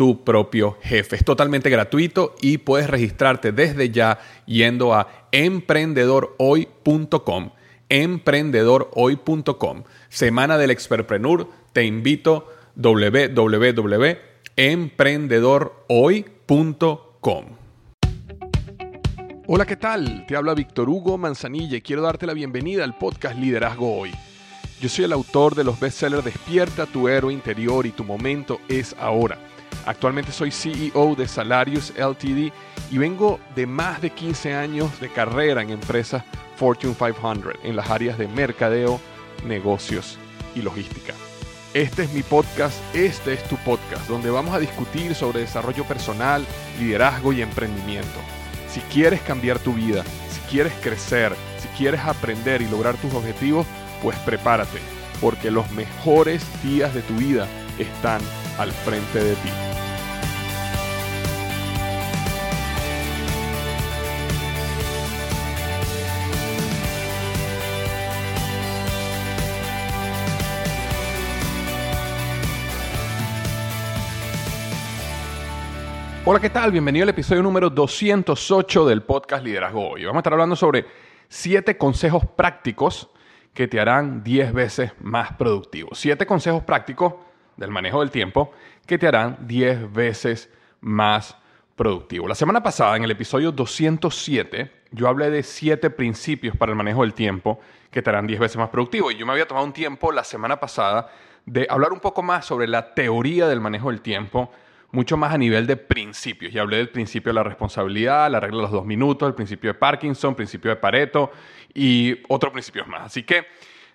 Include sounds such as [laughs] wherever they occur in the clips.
tu propio jefe. Es totalmente gratuito y puedes registrarte desde ya yendo a emprendedorhoy.com. Emprendedorhoy.com. Semana del Expertpreneur. Te invito www.emprendedorhoy.com. Hola, ¿qué tal? Te habla Víctor Hugo Manzanilla y quiero darte la bienvenida al podcast Liderazgo Hoy. Yo soy el autor de los bestsellers Despierta tu héroe interior y tu momento es ahora Actualmente soy CEO de Salarius LTD y vengo de más de 15 años de carrera en empresas Fortune 500 en las áreas de mercadeo, negocios y logística. Este es mi podcast, este es tu podcast, donde vamos a discutir sobre desarrollo personal, liderazgo y emprendimiento. Si quieres cambiar tu vida, si quieres crecer, si quieres aprender y lograr tus objetivos, pues prepárate, porque los mejores días de tu vida están al frente de ti. Hola, ¿qué tal? Bienvenido al episodio número 208 del podcast Liderazgo Hoy. Vamos a estar hablando sobre 7 consejos prácticos que te harán 10 veces más productivo. 7 consejos prácticos del manejo del tiempo que te harán 10 veces más productivo. La semana pasada, en el episodio 207, yo hablé de 7 principios para el manejo del tiempo que te harán 10 veces más productivo. Y yo me había tomado un tiempo la semana pasada de hablar un poco más sobre la teoría del manejo del tiempo mucho más a nivel de principios. Ya hablé del principio de la responsabilidad, la regla de los dos minutos, el principio de Parkinson, principio de Pareto y otros principios más. Así que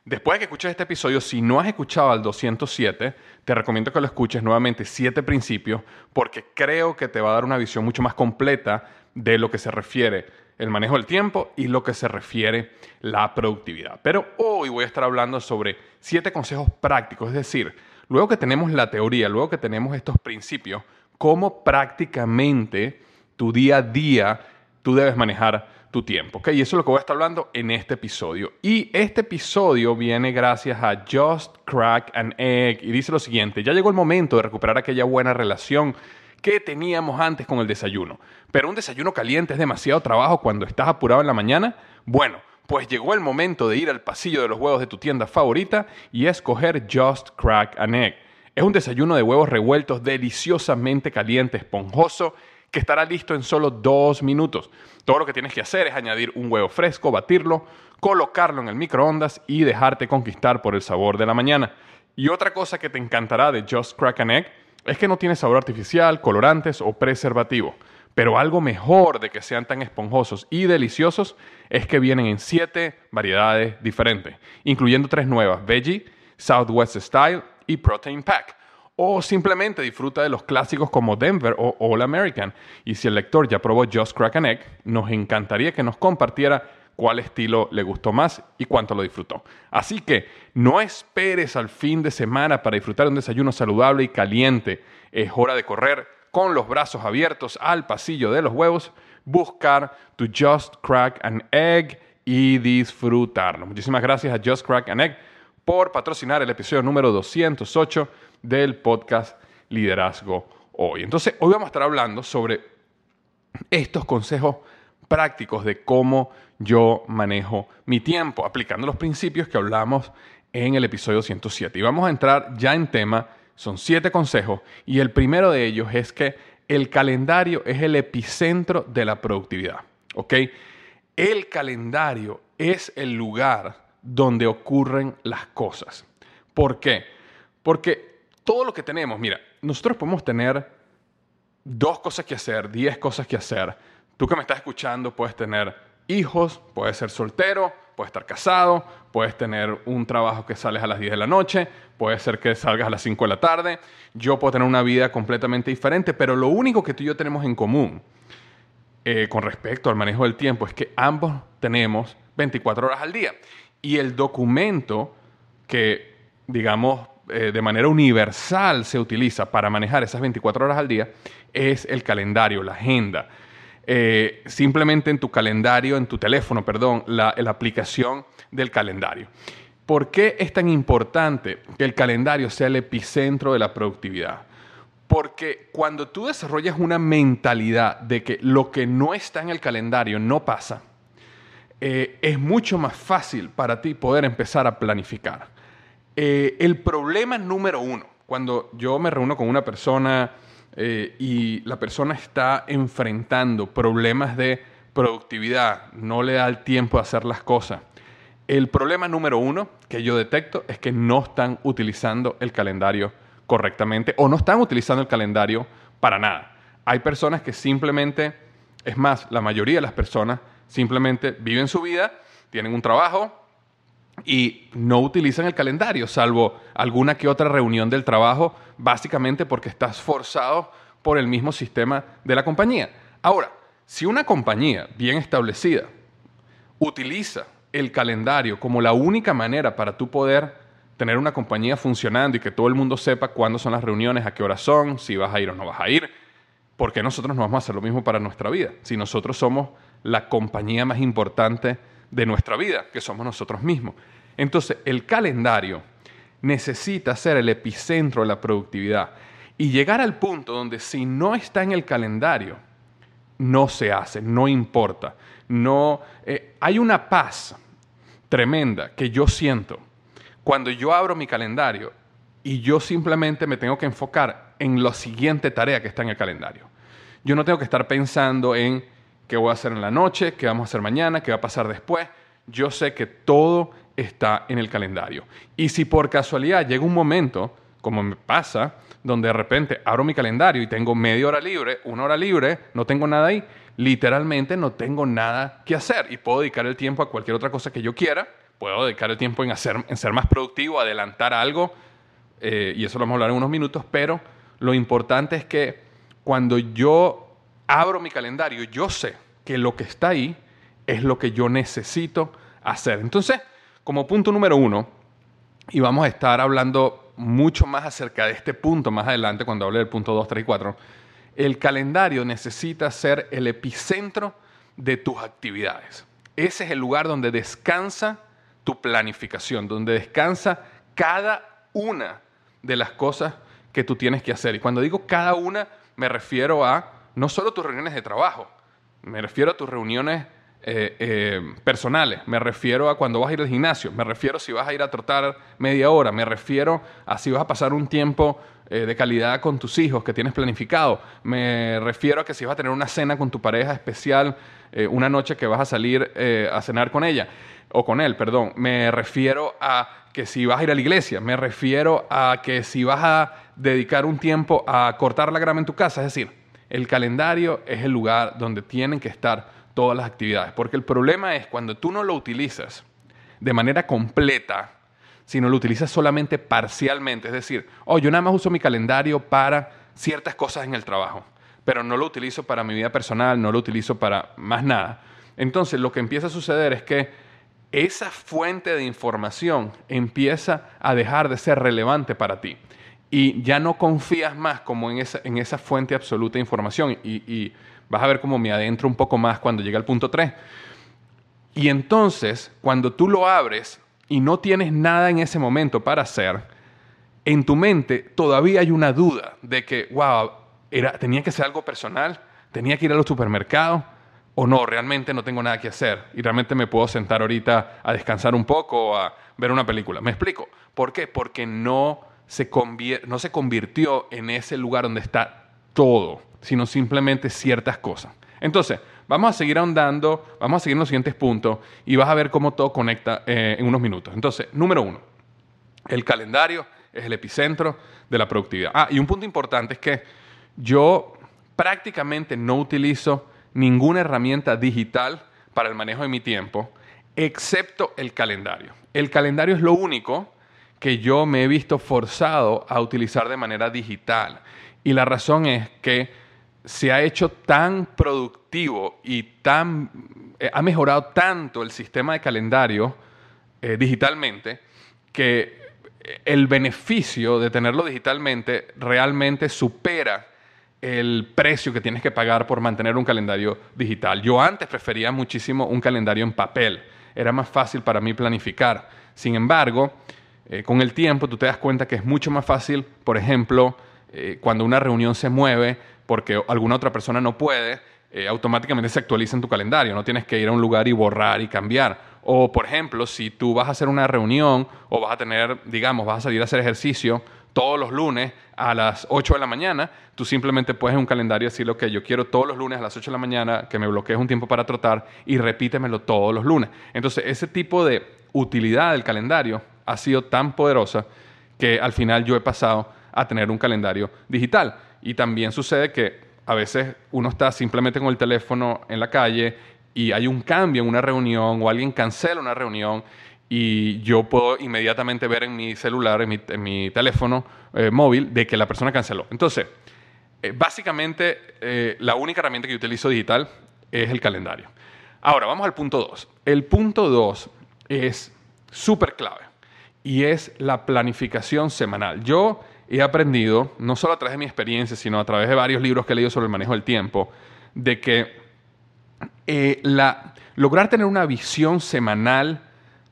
después de que escuches este episodio, si no has escuchado al 207, te recomiendo que lo escuches nuevamente, siete principios, porque creo que te va a dar una visión mucho más completa de lo que se refiere el manejo del tiempo y lo que se refiere la productividad. Pero hoy voy a estar hablando sobre siete consejos prácticos, es decir, Luego que tenemos la teoría, luego que tenemos estos principios, cómo prácticamente tu día a día tú debes manejar tu tiempo. Y eso es lo que voy a estar hablando en este episodio. Y este episodio viene gracias a Just Crack an Egg y dice lo siguiente, ya llegó el momento de recuperar aquella buena relación que teníamos antes con el desayuno. Pero un desayuno caliente es demasiado trabajo cuando estás apurado en la mañana. Bueno, pues llegó el momento de ir al pasillo de los huevos de tu tienda favorita y escoger Just Crack an Egg. Es un desayuno de huevos revueltos deliciosamente caliente, esponjoso, que estará listo en solo dos minutos. Todo lo que tienes que hacer es añadir un huevo fresco, batirlo, colocarlo en el microondas y dejarte conquistar por el sabor de la mañana. Y otra cosa que te encantará de Just Crack an Egg es que no tiene sabor artificial, colorantes o preservativo. Pero algo mejor de que sean tan esponjosos y deliciosos es que vienen en siete variedades diferentes, incluyendo tres nuevas, Veggie, Southwest Style y Protein Pack. O simplemente disfruta de los clásicos como Denver o All American. Y si el lector ya probó Just Crack an Egg, nos encantaría que nos compartiera cuál estilo le gustó más y cuánto lo disfrutó. Así que no esperes al fin de semana para disfrutar un desayuno saludable y caliente. Es hora de correr con los brazos abiertos al pasillo de los huevos, buscar tu Just Crack an Egg y disfrutarlo. Muchísimas gracias a Just Crack an Egg por patrocinar el episodio número 208 del podcast Liderazgo Hoy. Entonces, hoy vamos a estar hablando sobre estos consejos prácticos de cómo yo manejo mi tiempo, aplicando los principios que hablamos en el episodio 107. Y vamos a entrar ya en tema son siete consejos y el primero de ellos es que el calendario es el epicentro de la productividad. ¿Ok? El calendario es el lugar donde ocurren las cosas. ¿Por qué? Porque todo lo que tenemos, mira, nosotros podemos tener dos cosas que hacer, diez cosas que hacer. Tú que me estás escuchando puedes tener hijos, puedes ser soltero, puedes estar casado, puedes tener un trabajo que sales a las 10 de la noche, puede ser que salgas a las 5 de la tarde, yo puedo tener una vida completamente diferente, pero lo único que tú y yo tenemos en común eh, con respecto al manejo del tiempo es que ambos tenemos 24 horas al día. Y el documento que, digamos, eh, de manera universal se utiliza para manejar esas 24 horas al día es el calendario, la agenda. Eh, simplemente en tu calendario, en tu teléfono, perdón, la, aplicación del calendario. ¿Por qué es tan importante que el calendario sea el epicentro de la productividad? Porque cuando tú desarrollas una mentalidad de que lo que no está en el calendario no pasa, eh, es mucho más fácil para ti poder empezar a planificar. Eh, el problema número uno, cuando yo me reúno con una persona, eh, y la persona está enfrentando problemas de productividad, no le da el tiempo de hacer las cosas. El problema número uno que yo detecto es que no están utilizando el calendario correctamente o no están utilizando el calendario para nada. Hay personas que simplemente, es más, la mayoría de las personas simplemente viven su vida, tienen un trabajo, y no utilizan el calendario, salvo alguna que otra reunión del trabajo, básicamente porque estás forzado por el mismo sistema de la compañía. Ahora, si una compañía bien establecida utiliza el calendario como la única manera para tú poder tener una compañía funcionando y que todo el mundo sepa cuándo son las reuniones, a qué hora son, si vas a ir o no vas a ir, ¿por qué nosotros no vamos a hacer lo mismo para nuestra vida? Si nosotros somos la compañía más importante de nuestra vida, que somos nosotros mismos. Entonces, el calendario necesita ser el epicentro de la productividad y llegar al punto donde si no está en el calendario, no se hace, no importa. No, eh, hay una paz tremenda que yo siento cuando yo abro mi calendario y yo simplemente me tengo que enfocar en la siguiente tarea que está en el calendario. Yo no tengo que estar pensando en qué voy a hacer en la noche, qué vamos a hacer mañana, qué va a pasar después. Yo sé que todo está en el calendario. Y si por casualidad llega un momento, como me pasa, donde de repente abro mi calendario y tengo media hora libre, una hora libre, no tengo nada ahí, literalmente no tengo nada que hacer y puedo dedicar el tiempo a cualquier otra cosa que yo quiera, puedo dedicar el tiempo en, hacer, en ser más productivo, adelantar algo, eh, y eso lo vamos a hablar en unos minutos, pero lo importante es que cuando yo abro mi calendario, yo sé que lo que está ahí es lo que yo necesito hacer. Entonces, como punto número uno, y vamos a estar hablando mucho más acerca de este punto más adelante cuando hable del punto 2, 3 y 4, el calendario necesita ser el epicentro de tus actividades. Ese es el lugar donde descansa tu planificación, donde descansa cada una de las cosas que tú tienes que hacer. Y cuando digo cada una, me refiero a no solo tus reuniones de trabajo, me refiero a tus reuniones eh, eh, personales, me refiero a cuando vas a ir al gimnasio, me refiero a si vas a ir a trotar media hora, me refiero a si vas a pasar un tiempo eh, de calidad con tus hijos que tienes planificado, me refiero a que si vas a tener una cena con tu pareja especial, una noche que vas a salir a cenar con ella o con él, perdón, me refiero a que si vas a ir a la iglesia, me refiero a que si vas a dedicar un tiempo a cortar la grama en tu casa, es decir, el calendario es el lugar donde tienen que estar todas las actividades, porque el problema es cuando tú no lo utilizas de manera completa, sino lo utilizas solamente parcialmente, es decir, oh, yo nada más uso mi calendario para ciertas cosas en el trabajo, pero no lo utilizo para mi vida personal, no lo utilizo para más nada. Entonces lo que empieza a suceder es que esa fuente de información empieza a dejar de ser relevante para ti y ya no confías más como en esa, en esa fuente absoluta de información y, vas a ver cómo me adentro un poco más cuando llega al punto 3. Y entonces, cuando tú lo abres y no tienes nada en ese momento para hacer, en tu mente todavía hay una duda de que, wow, era, tenía que ser algo personal, tenía que ir a los supermercados o no, realmente no tengo nada que hacer y realmente me puedo sentar ahorita a descansar un poco o a ver una película. ¿Me explico? ¿Por qué? Porque no no se convirtió en ese lugar donde está todo, sino simplemente ciertas cosas. Entonces, vamos a seguir ahondando, vamos a seguir en los siguientes puntos y vas a ver cómo todo conecta eh, en unos minutos. Entonces, número uno, el calendario es el epicentro de la productividad. Ah, y un punto importante es que yo prácticamente no utilizo ninguna herramienta digital para el manejo de mi tiempo, excepto el calendario. El calendario es lo único que yo me he visto forzado a utilizar de manera digital. Y la razón es que se ha hecho tan productivo y tan, eh, ha mejorado tanto el sistema de calendario eh, digitalmente que el beneficio de tenerlo digitalmente realmente supera el precio que tienes que pagar por mantener un calendario digital. Yo antes prefería muchísimo un calendario en papel, era más fácil para mí planificar. Sin embargo, eh, con el tiempo tú te das cuenta que es mucho más fácil, por ejemplo, eh, cuando una reunión se mueve porque alguna otra persona no puede, eh, automáticamente se actualiza en tu calendario, no tienes que ir a un lugar y borrar y cambiar. O, por ejemplo, si tú vas a hacer una reunión o vas a tener, digamos, vas a salir a hacer ejercicio todos los lunes a las 8 de la mañana, tú simplemente puedes en un calendario decir, que yo quiero todos los lunes a las 8 de la mañana que me bloquees un tiempo para trotar y repítemelo todos los lunes. Entonces, ese tipo de utilidad del calendario ha sido tan poderosa que al final yo he pasado a tener un calendario digital. Y también sucede que a veces uno está simplemente con el teléfono en la calle y hay un cambio en una reunión o alguien cancela una reunión y yo puedo inmediatamente ver en mi celular, en mi, teléfono eh, móvil, de que la persona canceló. Entonces, eh, básicamente, eh, la única herramienta que utilizo digital es el calendario. Ahora, vamos al punto 2. El punto 2 es súper clave y es la planificación semanal. Yo he aprendido, no solo a través de mi experiencia, sino a través de varios libros que he leído sobre el manejo del tiempo, de que eh, lograr tener una visión semanal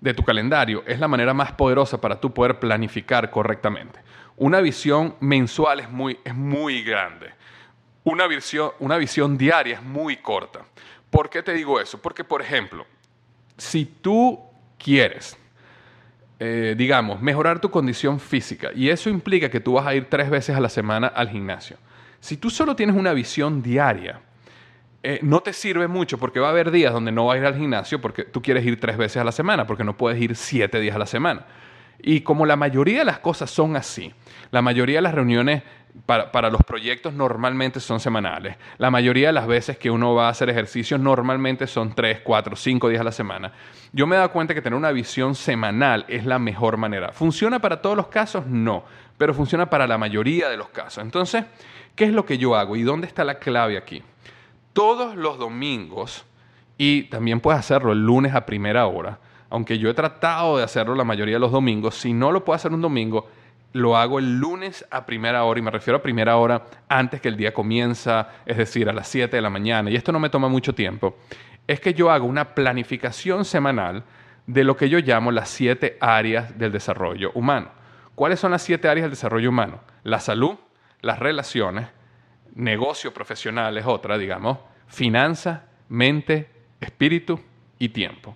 de tu calendario es la manera más poderosa para tú poder planificar correctamente. Una visión mensual es muy, es muy grande. Una visión, una visión diaria es muy corta. ¿Por qué te digo eso? Porque, por ejemplo, si tú quieres, eh, digamos, mejorar tu condición física, y eso implica que tú vas a ir tres veces a la semana al gimnasio, si tú solo tienes una visión diaria, eh, no te sirve mucho porque va a haber días donde no vas a ir al gimnasio porque tú quieres ir tres veces a la semana, porque no puedes ir siete días a la semana. Y como la mayoría de las cosas son así, la mayoría de las reuniones para, los proyectos normalmente son semanales. La mayoría de las veces que uno va a hacer ejercicios normalmente son tres, cuatro, cinco días a la semana. Yo me he dado cuenta que tener una visión semanal es la mejor manera. ¿Funciona para todos los casos? No, pero funciona para la mayoría de los casos. Entonces, ¿qué es lo que yo hago y dónde está la clave aquí? todos los domingos y también puedes hacerlo el lunes a primera hora. Aunque yo he tratado de hacerlo la mayoría de los domingos, si no lo puedo hacer un domingo, lo hago el lunes a primera hora y me refiero a primera hora antes que el día comienza, es decir, a las 7 de la mañana. Y esto no me toma mucho tiempo. Es que yo hago una planificación semanal de lo que yo llamo las siete áreas del desarrollo humano. ¿Cuáles son las siete áreas del desarrollo humano? La salud, las relaciones, negocio profesional es otra, digamos, finanza, mente, espíritu y tiempo.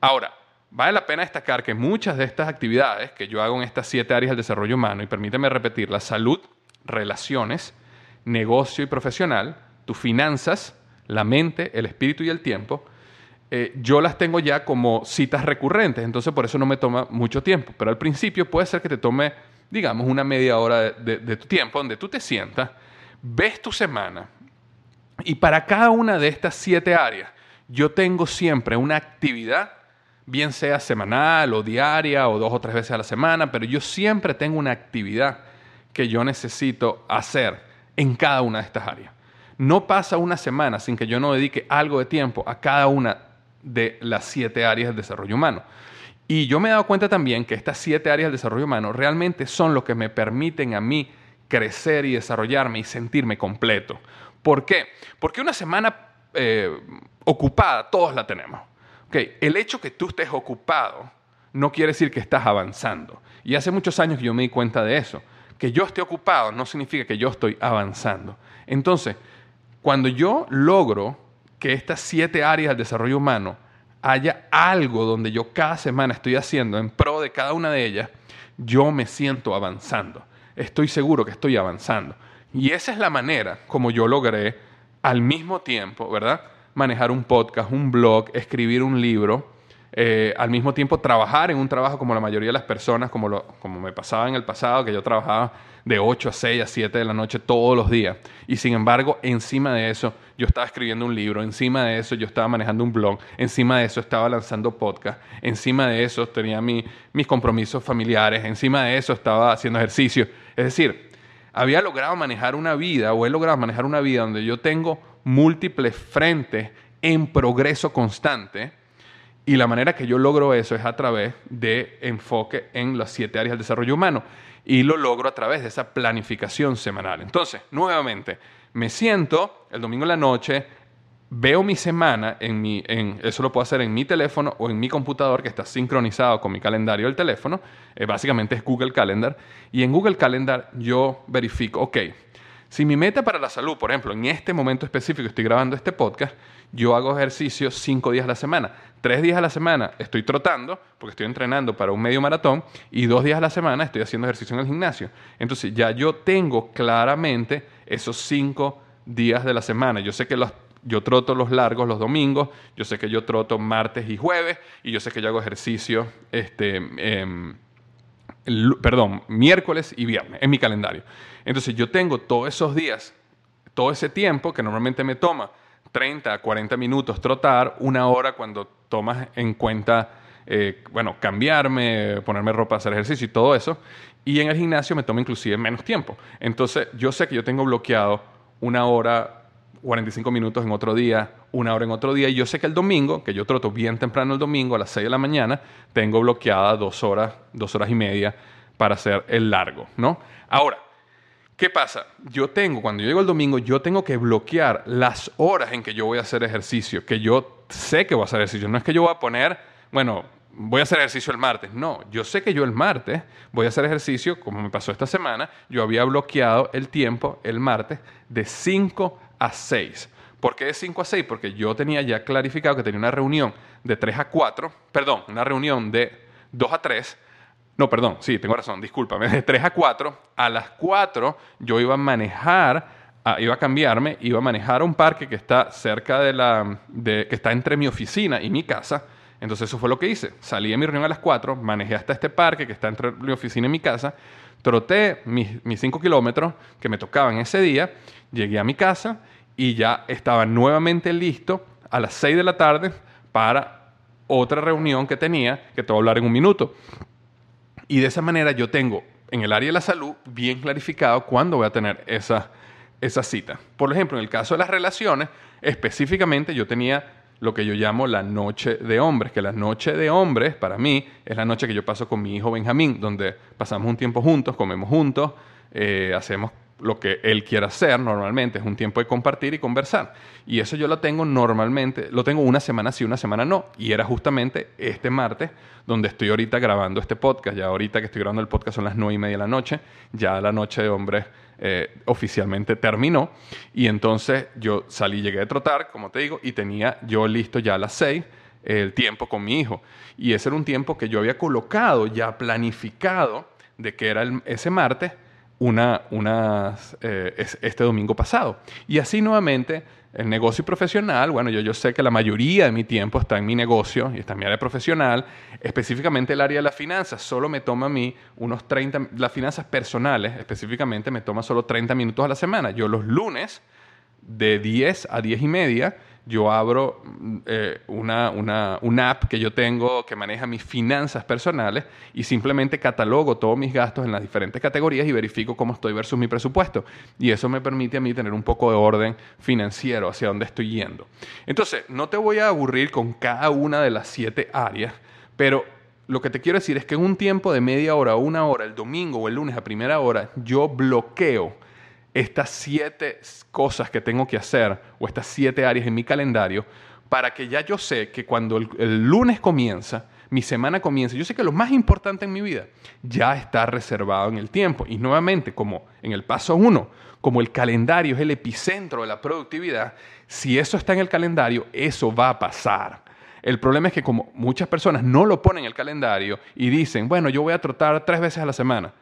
Ahora, vale la pena destacar que muchas de estas actividades que yo hago en estas siete áreas del desarrollo humano, y permíteme repetir, la salud, relaciones, negocio y profesional, tus finanzas, la mente, el espíritu y el tiempo, eh, yo las tengo ya como citas recurrentes, entonces por eso no me toma mucho tiempo. Pero al principio puede ser que te tome, digamos, una media hora de tu tiempo donde tú te sientas ves tu semana y para cada una de estas siete áreas yo tengo siempre una actividad, bien sea semanal o diaria o dos o tres veces a la semana, pero yo siempre tengo una actividad que yo necesito hacer en cada una de estas áreas. No pasa una semana sin que yo no dedique algo de tiempo a cada una de las siete áreas del desarrollo humano. Y yo me he dado cuenta también que estas siete áreas del desarrollo humano realmente son lo que me permiten a mí crecer y desarrollarme y sentirme completo. ¿Por qué? Porque una semana eh, ocupada, todos la tenemos. Okay. El hecho que tú estés ocupado no quiere decir que estás avanzando. Y hace muchos años que yo me di cuenta de eso. Que yo esté ocupado no significa que yo estoy avanzando. Entonces, cuando yo logro que estas siete áreas del desarrollo humano haya algo donde yo cada semana estoy haciendo en pro de cada una de ellas, yo me siento avanzando. Estoy seguro que estoy avanzando. Y esa es la manera como yo logré al mismo tiempo, ¿verdad? Manejar un podcast, un blog, escribir un libro, eh, al mismo tiempo trabajar en un trabajo como la mayoría de las personas, como, lo, como me pasaba en el pasado, que yo trabajaba de 8 a 6 a 7 de la noche todos los días. Y sin embargo, encima de eso, yo estaba escribiendo un libro, encima de eso yo estaba manejando un blog, encima de eso estaba lanzando podcast, encima de eso tenía mis compromisos familiares, encima de eso estaba haciendo ejercicio. Es decir, había logrado manejar una vida o he logrado manejar una vida donde yo tengo múltiples frentes en progreso constante y la manera que yo logro eso es a través de enfoque en las siete áreas del desarrollo humano. Y lo logro a través de esa planificación semanal. Entonces, nuevamente, me siento el domingo en la noche, veo mi semana, en mi, en, eso lo puedo hacer en mi teléfono o en mi computador que está sincronizado con mi calendario del teléfono. Eh, básicamente es Google Calendar. Y en Google Calendar yo verifico, ok, si mi meta para la salud, por ejemplo, en este momento específico estoy grabando este podcast, yo hago ejercicio cinco días a la semana. Tres días a la semana estoy trotando, porque estoy entrenando para un medio maratón, y dos días a la semana estoy haciendo ejercicio en el gimnasio. Entonces ya yo tengo claramente esos cinco días de la semana. Yo sé que yo troto los largos los domingos, yo sé que yo troto martes y jueves, y yo sé que yo hago ejercicio, este, perdón, miércoles y viernes en mi calendario. Entonces yo tengo todos esos días, todo ese tiempo que normalmente me toma 30 a 40 minutos trotar, una hora cuando tomas en cuenta, eh, bueno, cambiarme, ponerme ropa, hacer ejercicio y todo eso. Y en el gimnasio me toma inclusive menos tiempo. Entonces yo sé que yo tengo bloqueado una hora, 45 minutos en otro día, una hora en otro día. Y yo sé que el domingo, que yo troto bien temprano el domingo a las 6 de la mañana, tengo bloqueada dos horas, dos horas y media para hacer el largo, ¿no? Ahora, ¿Qué pasa? Yo tengo, cuando yo llego el domingo, yo tengo que bloquear las horas en que yo voy a hacer ejercicio, que yo sé que voy a hacer ejercicio. No es que yo voy a poner, bueno, voy a hacer ejercicio el martes. No, yo sé que yo el martes voy a hacer ejercicio, como me pasó esta semana, yo había bloqueado el tiempo el martes de 5 a 6. ¿Por qué de 5 a 6? Porque yo tenía ya clarificado que tenía una reunión de 3 a 4, perdón, una reunión de 2 a 3 no, perdón, sí, tengo razón, discúlpame. De 3 a 4, a las 4 yo iba a manejar, iba a cambiarme, iba a manejar un parque que está cerca de la, que está entre mi oficina y mi casa. Entonces eso fue lo que hice. Salí de mi reunión a las 4, manejé hasta este parque que está entre mi oficina y mi casa, troté mis, mis 5 kilómetros que me tocaban ese día, llegué a mi casa y ya estaba nuevamente listo a las 6 de la tarde para otra reunión que tenía, que te voy a hablar en un minuto. Y de esa manera yo tengo en el área de la salud bien clarificado cuándo voy a tener esa, esa cita. Por ejemplo, en el caso de las relaciones, específicamente yo tenía lo que yo llamo la noche de hombres, que la noche de hombres para mí es la noche que yo paso con mi hijo Benjamín, donde pasamos un tiempo juntos, comemos juntos, eh, hacemos lo que él quiera hacer normalmente, es un tiempo de compartir y conversar. Y eso yo lo tengo normalmente, lo tengo una semana sí, una semana no. Y era justamente este martes donde estoy ahorita grabando este podcast. Ya ahorita que estoy grabando el podcast son las nueve y media de la noche. Ya la noche de hombres eh, oficialmente terminó. Y entonces yo salí, llegué a trotar, como te digo, y tenía yo listo ya a las seis el tiempo con mi hijo. Y ese era un tiempo que yo había colocado, ya planificado, de que era ese martes una, eh, este domingo pasado. Y así nuevamente, el negocio profesional, bueno, yo, yo sé que la mayoría de mi tiempo está en mi negocio y está en mi área profesional, específicamente el área de las finanzas, solo me toma a mí unos 30, las finanzas personales específicamente me toma solo 30 minutos a la semana. Yo los lunes de 10 a 10 y media yo abro eh, una, una, app que yo tengo que maneja mis finanzas personales y simplemente catalogo todos mis gastos en las diferentes categorías y verifico cómo estoy versus mi presupuesto. Y eso me permite a mí tener un poco de orden financiero hacia dónde estoy yendo. Entonces, no te voy a aburrir con cada una de las siete áreas, pero lo que te quiero decir es que en un tiempo de media hora una hora, el domingo o el lunes a primera hora, yo bloqueo estas siete cosas que tengo que hacer o estas siete áreas en mi calendario para que ya yo sé que cuando el, lunes comienza, mi semana comienza, yo sé que lo más importante en mi vida ya está reservado en el tiempo. Y nuevamente, como en el paso uno, como el calendario es el epicentro de la productividad, si eso está en el calendario, eso va a pasar. El problema es que como muchas personas no lo ponen en el calendario y dicen, bueno, yo voy a trotar tres veces a la semana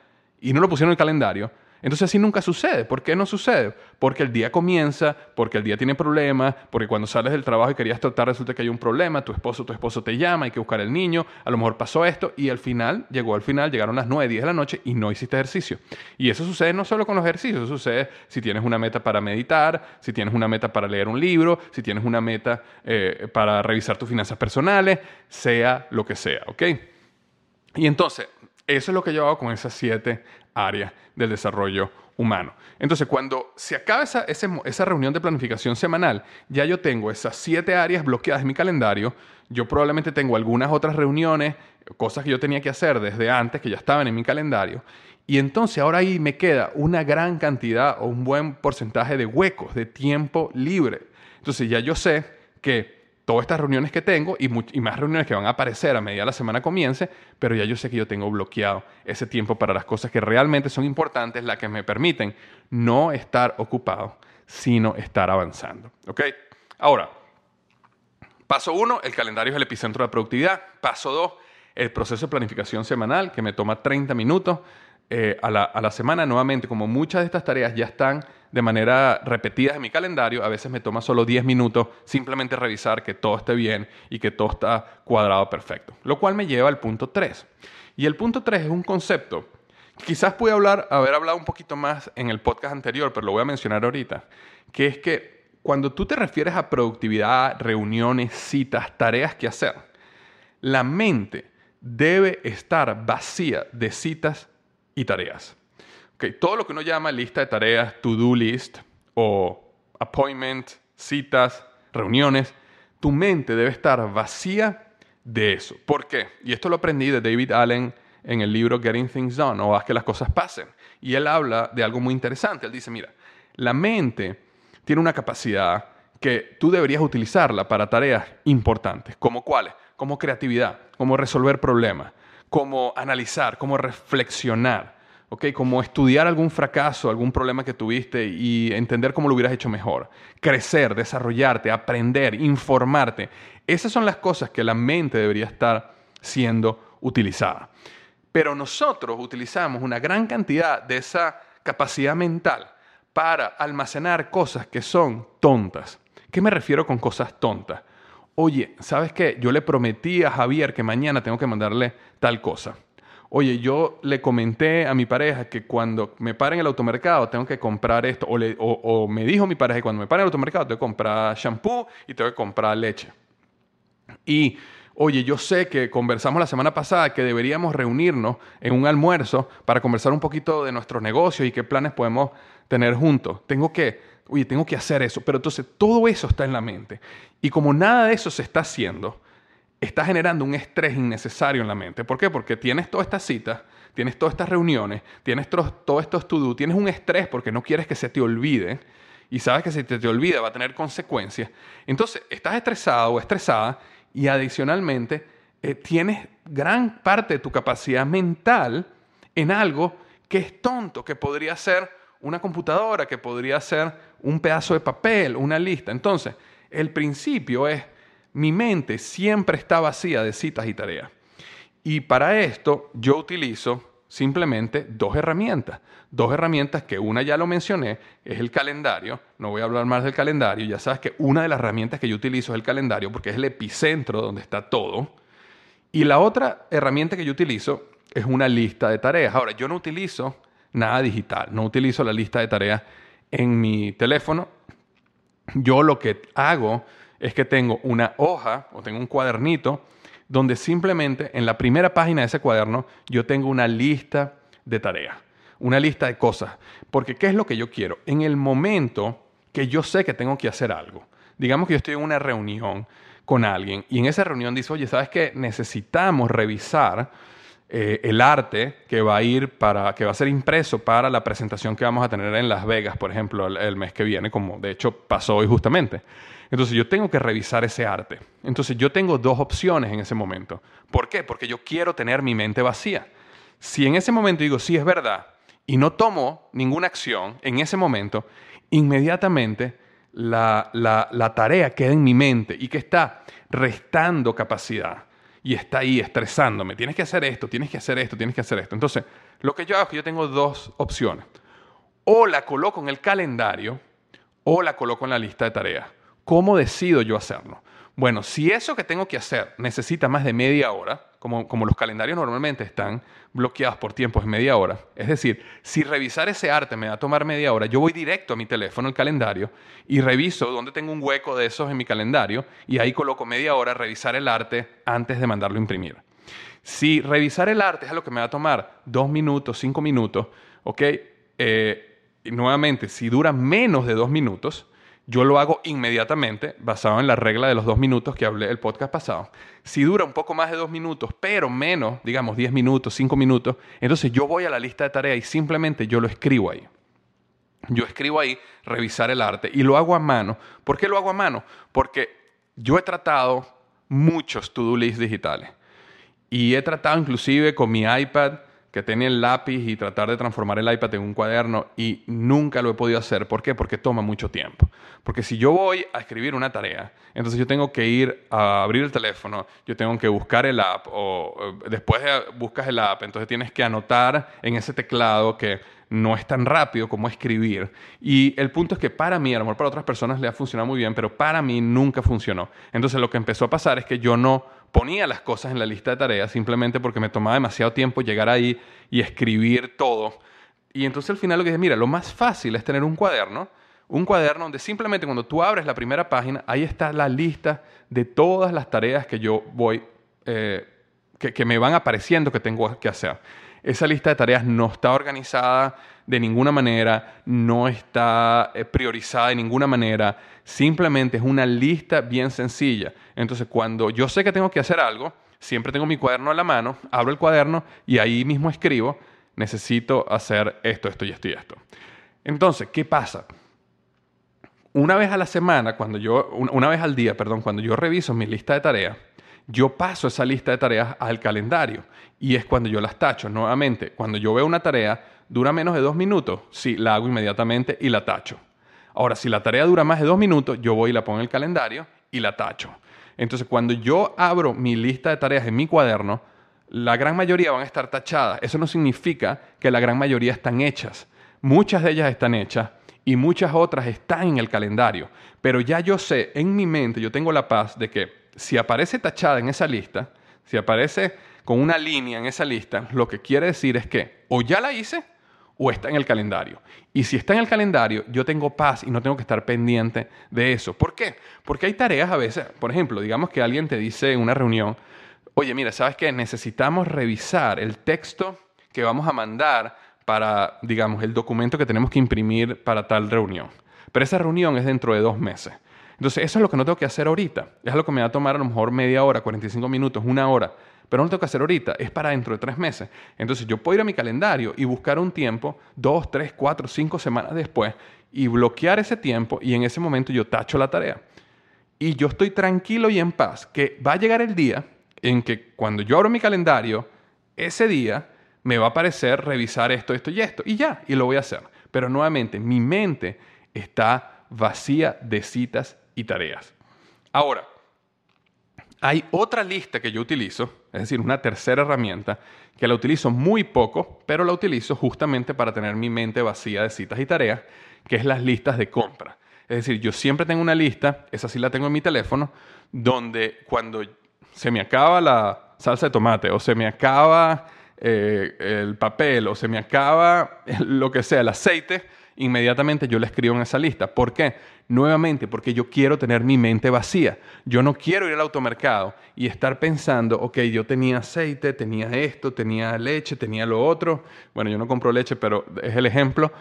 y no lo pusieron en el calendario, entonces así nunca sucede. ¿Por qué no sucede? Porque el día comienza, porque el día tiene problemas, porque cuando sales del trabajo y querías tratar resulta que hay un problema, tu esposo, tu esposo te llama, hay que buscar el niño, a lo mejor pasó esto y al final, llegó al final, llegaron las 9, 10 de la noche y no hiciste ejercicio. Y eso sucede no solo con los ejercicios, eso sucede si tienes una meta para meditar, si tienes una meta para leer un libro, si tienes una meta eh, para revisar tus finanzas personales, sea lo que sea, ¿ok? Y entonces, eso es lo que yo hago con esas siete áreas del desarrollo humano. Entonces, cuando se acaba esa, esa, reunión de planificación semanal, ya yo tengo esas siete áreas bloqueadas en mi calendario. Yo probablemente tengo algunas otras reuniones, cosas que yo tenía que hacer desde antes, que ya estaban en mi calendario. Y entonces ahora ahí me queda una gran cantidad o un buen porcentaje de huecos, de tiempo libre. Entonces ya yo sé que todas estas reuniones que tengo y, más reuniones que van a aparecer a medida la semana comience, pero ya yo sé que yo tengo bloqueado ese tiempo para las cosas que realmente son importantes, las que me permiten no estar ocupado, sino estar avanzando. ¿Ok? Ahora, paso uno, el calendario es el epicentro de la productividad. Paso dos, el proceso de planificación semanal, que me toma 30 minutos eh, a, la, a la semana. Nuevamente, como muchas de estas tareas ya están de manera repetida en mi calendario, a veces me toma solo 10 minutos simplemente revisar que todo esté bien y que todo está cuadrado perfecto. Lo cual me lleva al punto 3. Y el punto 3 es un concepto. Quizás pude hablar, haber hablado un poquito más en el podcast anterior, pero lo voy a mencionar ahorita, que es que cuando tú te refieres a productividad, reuniones, citas, tareas que hacer, la mente debe estar vacía de citas y tareas todo lo que uno llama lista de tareas, to-do list o appointment, citas, reuniones, tu mente debe estar vacía de eso. ¿Por qué? Y esto lo aprendí de David Allen en el libro Getting Things Done o Haz que las cosas pasen. Y él habla de algo muy interesante. Él dice, mira, la mente tiene una capacidad que tú deberías utilizarla para tareas importantes, como cuáles, como creatividad, como resolver problemas, como analizar, como reflexionar, ¿ok? Como estudiar algún fracaso, algún problema que tuviste y entender cómo lo hubieras hecho mejor. Crecer, desarrollarte, aprender, informarte. Esas son las cosas que la mente debería estar siendo utilizada. Pero nosotros utilizamos una gran cantidad de esa capacidad mental para almacenar cosas que son tontas. ¿Qué me refiero con cosas tontas? Oye, ¿sabes qué? Yo le prometí a Javier que mañana tengo que mandarle tal cosa oye, yo le comenté a mi pareja que cuando me pare en el automercado tengo que comprar esto, o, me dijo mi pareja que cuando me pare en el automercado tengo que comprar shampoo y tengo que comprar leche. Y, oye, yo sé que conversamos la semana pasada que deberíamos reunirnos en un almuerzo para conversar un poquito de nuestros negocios y qué planes podemos tener juntos. Tengo que, oye, tengo que hacer eso. Pero entonces todo eso está en la mente. Y como nada de eso se está haciendo, está generando un estrés innecesario en la mente. ¿Por qué? Porque tienes todas estas citas, tienes todas estas reuniones, tienes todos estos to-do, tienes un estrés porque no quieres que se te olvide y sabes que si te, te olvida va a tener consecuencias. Entonces, estás estresado o estresada y adicionalmente eh, tienes gran parte de tu capacidad mental en algo que es tonto, que podría ser una computadora, que podría ser un pedazo de papel, una lista. Entonces, el principio es mi mente siempre está vacía de citas y tareas. Y para esto yo utilizo simplemente dos herramientas. Dos herramientas que una ya lo mencioné, es el calendario. No voy a hablar más del calendario. Ya sabes que una de las herramientas que yo utilizo es el calendario porque es el epicentro donde está todo. Y la otra herramienta que yo utilizo es una lista de tareas. Ahora, yo no utilizo nada digital, no utilizo la lista de tareas en mi teléfono. Yo lo que hago es que tengo una hoja o tengo un cuadernito donde simplemente en la primera página de ese cuaderno yo tengo una lista de tareas, una lista de cosas. Porque ¿qué es lo que yo quiero? En el momento que yo sé que tengo que hacer algo, digamos que yo estoy en una reunión con alguien y en esa reunión dice, oye, ¿sabes qué? Necesitamos revisar eh, el arte que va a ir para, que va a ser impreso para la presentación que vamos a tener en Las Vegas, por ejemplo, el mes que viene, como de hecho pasó hoy justamente. Entonces yo tengo que revisar ese arte. Entonces yo tengo dos opciones en ese momento. ¿Por qué? Porque yo quiero tener mi mente vacía. Si en ese momento digo, sí es verdad, y no tomo ninguna acción en ese momento, inmediatamente la, la tarea queda en mi mente y que está restando capacidad y está ahí estresándome. Tienes que hacer esto, tienes que hacer esto, tienes que hacer esto. Entonces, lo que yo hago es que yo tengo dos opciones. O la coloco en el calendario o la coloco en la lista de tareas. ¿Cómo decido yo hacerlo? Bueno, si eso que tengo que hacer necesita más de media hora, como, los calendarios normalmente están bloqueados por tiempos de media hora, es decir, si revisar ese arte me va a tomar media hora, yo voy directo a mi teléfono, el calendario, y reviso dónde tengo un hueco de esos en mi calendario, y ahí coloco media hora revisar el arte antes de mandarlo a imprimir. Si revisar el arte es lo que me va a tomar dos minutos, cinco minutos, ¿ok? Eh, nuevamente, si dura menos de dos minutos, yo lo hago inmediatamente, basado en la regla de los dos minutos que hablé el podcast pasado. Si dura un poco más de dos minutos, pero menos, digamos diez minutos, cinco minutos, entonces yo voy a la lista de tareas y simplemente yo lo escribo ahí. Yo escribo ahí revisar el arte y lo hago a mano. ¿Por qué lo hago a mano? Porque yo he tratado muchos to-do lists digitales y he tratado inclusive con mi iPad que tenía el lápiz y tratar de transformar el iPad en un cuaderno y nunca lo he podido hacer. ¿Por qué? Porque toma mucho tiempo. Porque si yo voy a escribir una tarea, entonces yo tengo que ir a abrir el teléfono, yo tengo que buscar el app o después buscas el app, entonces tienes que anotar en ese teclado que no es tan rápido como escribir. Y el punto es que para mí, a lo mejor para otras personas le ha funcionado muy bien, pero para mí nunca funcionó. Entonces lo que empezó a pasar es que yo no ponía las cosas en la lista de tareas simplemente porque me tomaba demasiado tiempo llegar ahí y escribir todo. Y entonces al final lo que dije, mira, lo más fácil es tener un cuaderno, un cuaderno donde simplemente cuando tú abres la primera página, ahí está la lista de todas las tareas que yo voy, eh, que, que me van apareciendo que tengo que hacer. Esa lista de tareas no está organizada de ninguna manera, no está eh, priorizada de ninguna manera, simplemente es una lista bien sencilla. Entonces, cuando yo sé que tengo que hacer algo, siempre tengo mi cuaderno a la mano, abro el cuaderno y ahí mismo escribo, necesito hacer esto, esto y esto y esto. Entonces, ¿qué pasa? Una vez a la semana, cuando yo, una vez al día, perdón, cuando yo reviso mi lista de tareas, yo paso esa lista de tareas al calendario y es cuando yo las tacho. Nuevamente, cuando yo veo una tarea, dura menos de dos minutos, sí, la hago inmediatamente y la tacho. Ahora, si la tarea dura más de dos minutos, yo voy y la pongo en el calendario y la tacho. Entonces, cuando yo abro mi lista de tareas en mi cuaderno, la gran mayoría van a estar tachadas. Eso no significa que la gran mayoría están hechas. Muchas de ellas están hechas y muchas otras están en el calendario. Pero ya yo sé, en mi mente, yo tengo la paz de que si aparece tachada en esa lista, si aparece con una línea en esa lista, lo que quiere decir es que o ya la hice o está en el calendario. Y si está en el calendario, yo tengo paz y no tengo que estar pendiente de eso. ¿Por qué? Porque hay tareas a veces, por ejemplo, digamos que alguien te dice en una reunión, oye, mira, ¿sabes qué? Necesitamos revisar el texto que vamos a mandar para, digamos, el documento que tenemos que imprimir para tal reunión. Pero esa reunión es dentro de dos meses. Entonces, eso es lo que no tengo que hacer ahorita. Es lo que me va a tomar a lo mejor media hora, 45 minutos, una hora pero no lo tengo que hacer ahorita, es para dentro de tres meses. Entonces yo puedo ir a mi calendario y buscar un tiempo, dos, tres, cuatro, cinco semanas después, y bloquear ese tiempo y en ese momento yo tacho la tarea. Y yo estoy tranquilo y en paz, que va a llegar el día en que cuando yo abro mi calendario, ese día me va a aparecer revisar esto, esto y esto, y ya, y lo voy a hacer. Pero nuevamente, mi mente está vacía de citas y tareas. Ahora, hay otra lista que yo utilizo, es decir, una tercera herramienta, que la utilizo muy poco, pero la utilizo justamente para tener mi mente vacía de citas y tareas, que es las listas de compra. Es decir, yo siempre tengo una lista, esa sí la tengo en mi teléfono, donde cuando se me acaba la salsa de tomate o se me acaba eh, el papel o se me acaba [laughs] lo que sea, el aceite, inmediatamente yo le escribo en esa lista. ¿Por qué? Nuevamente, porque yo quiero tener mi mente vacía. Yo no quiero ir al automercado y estar pensando, ok, yo tenía aceite, tenía esto, tenía leche, tenía lo otro. Bueno, yo no compro leche, pero es el ejemplo.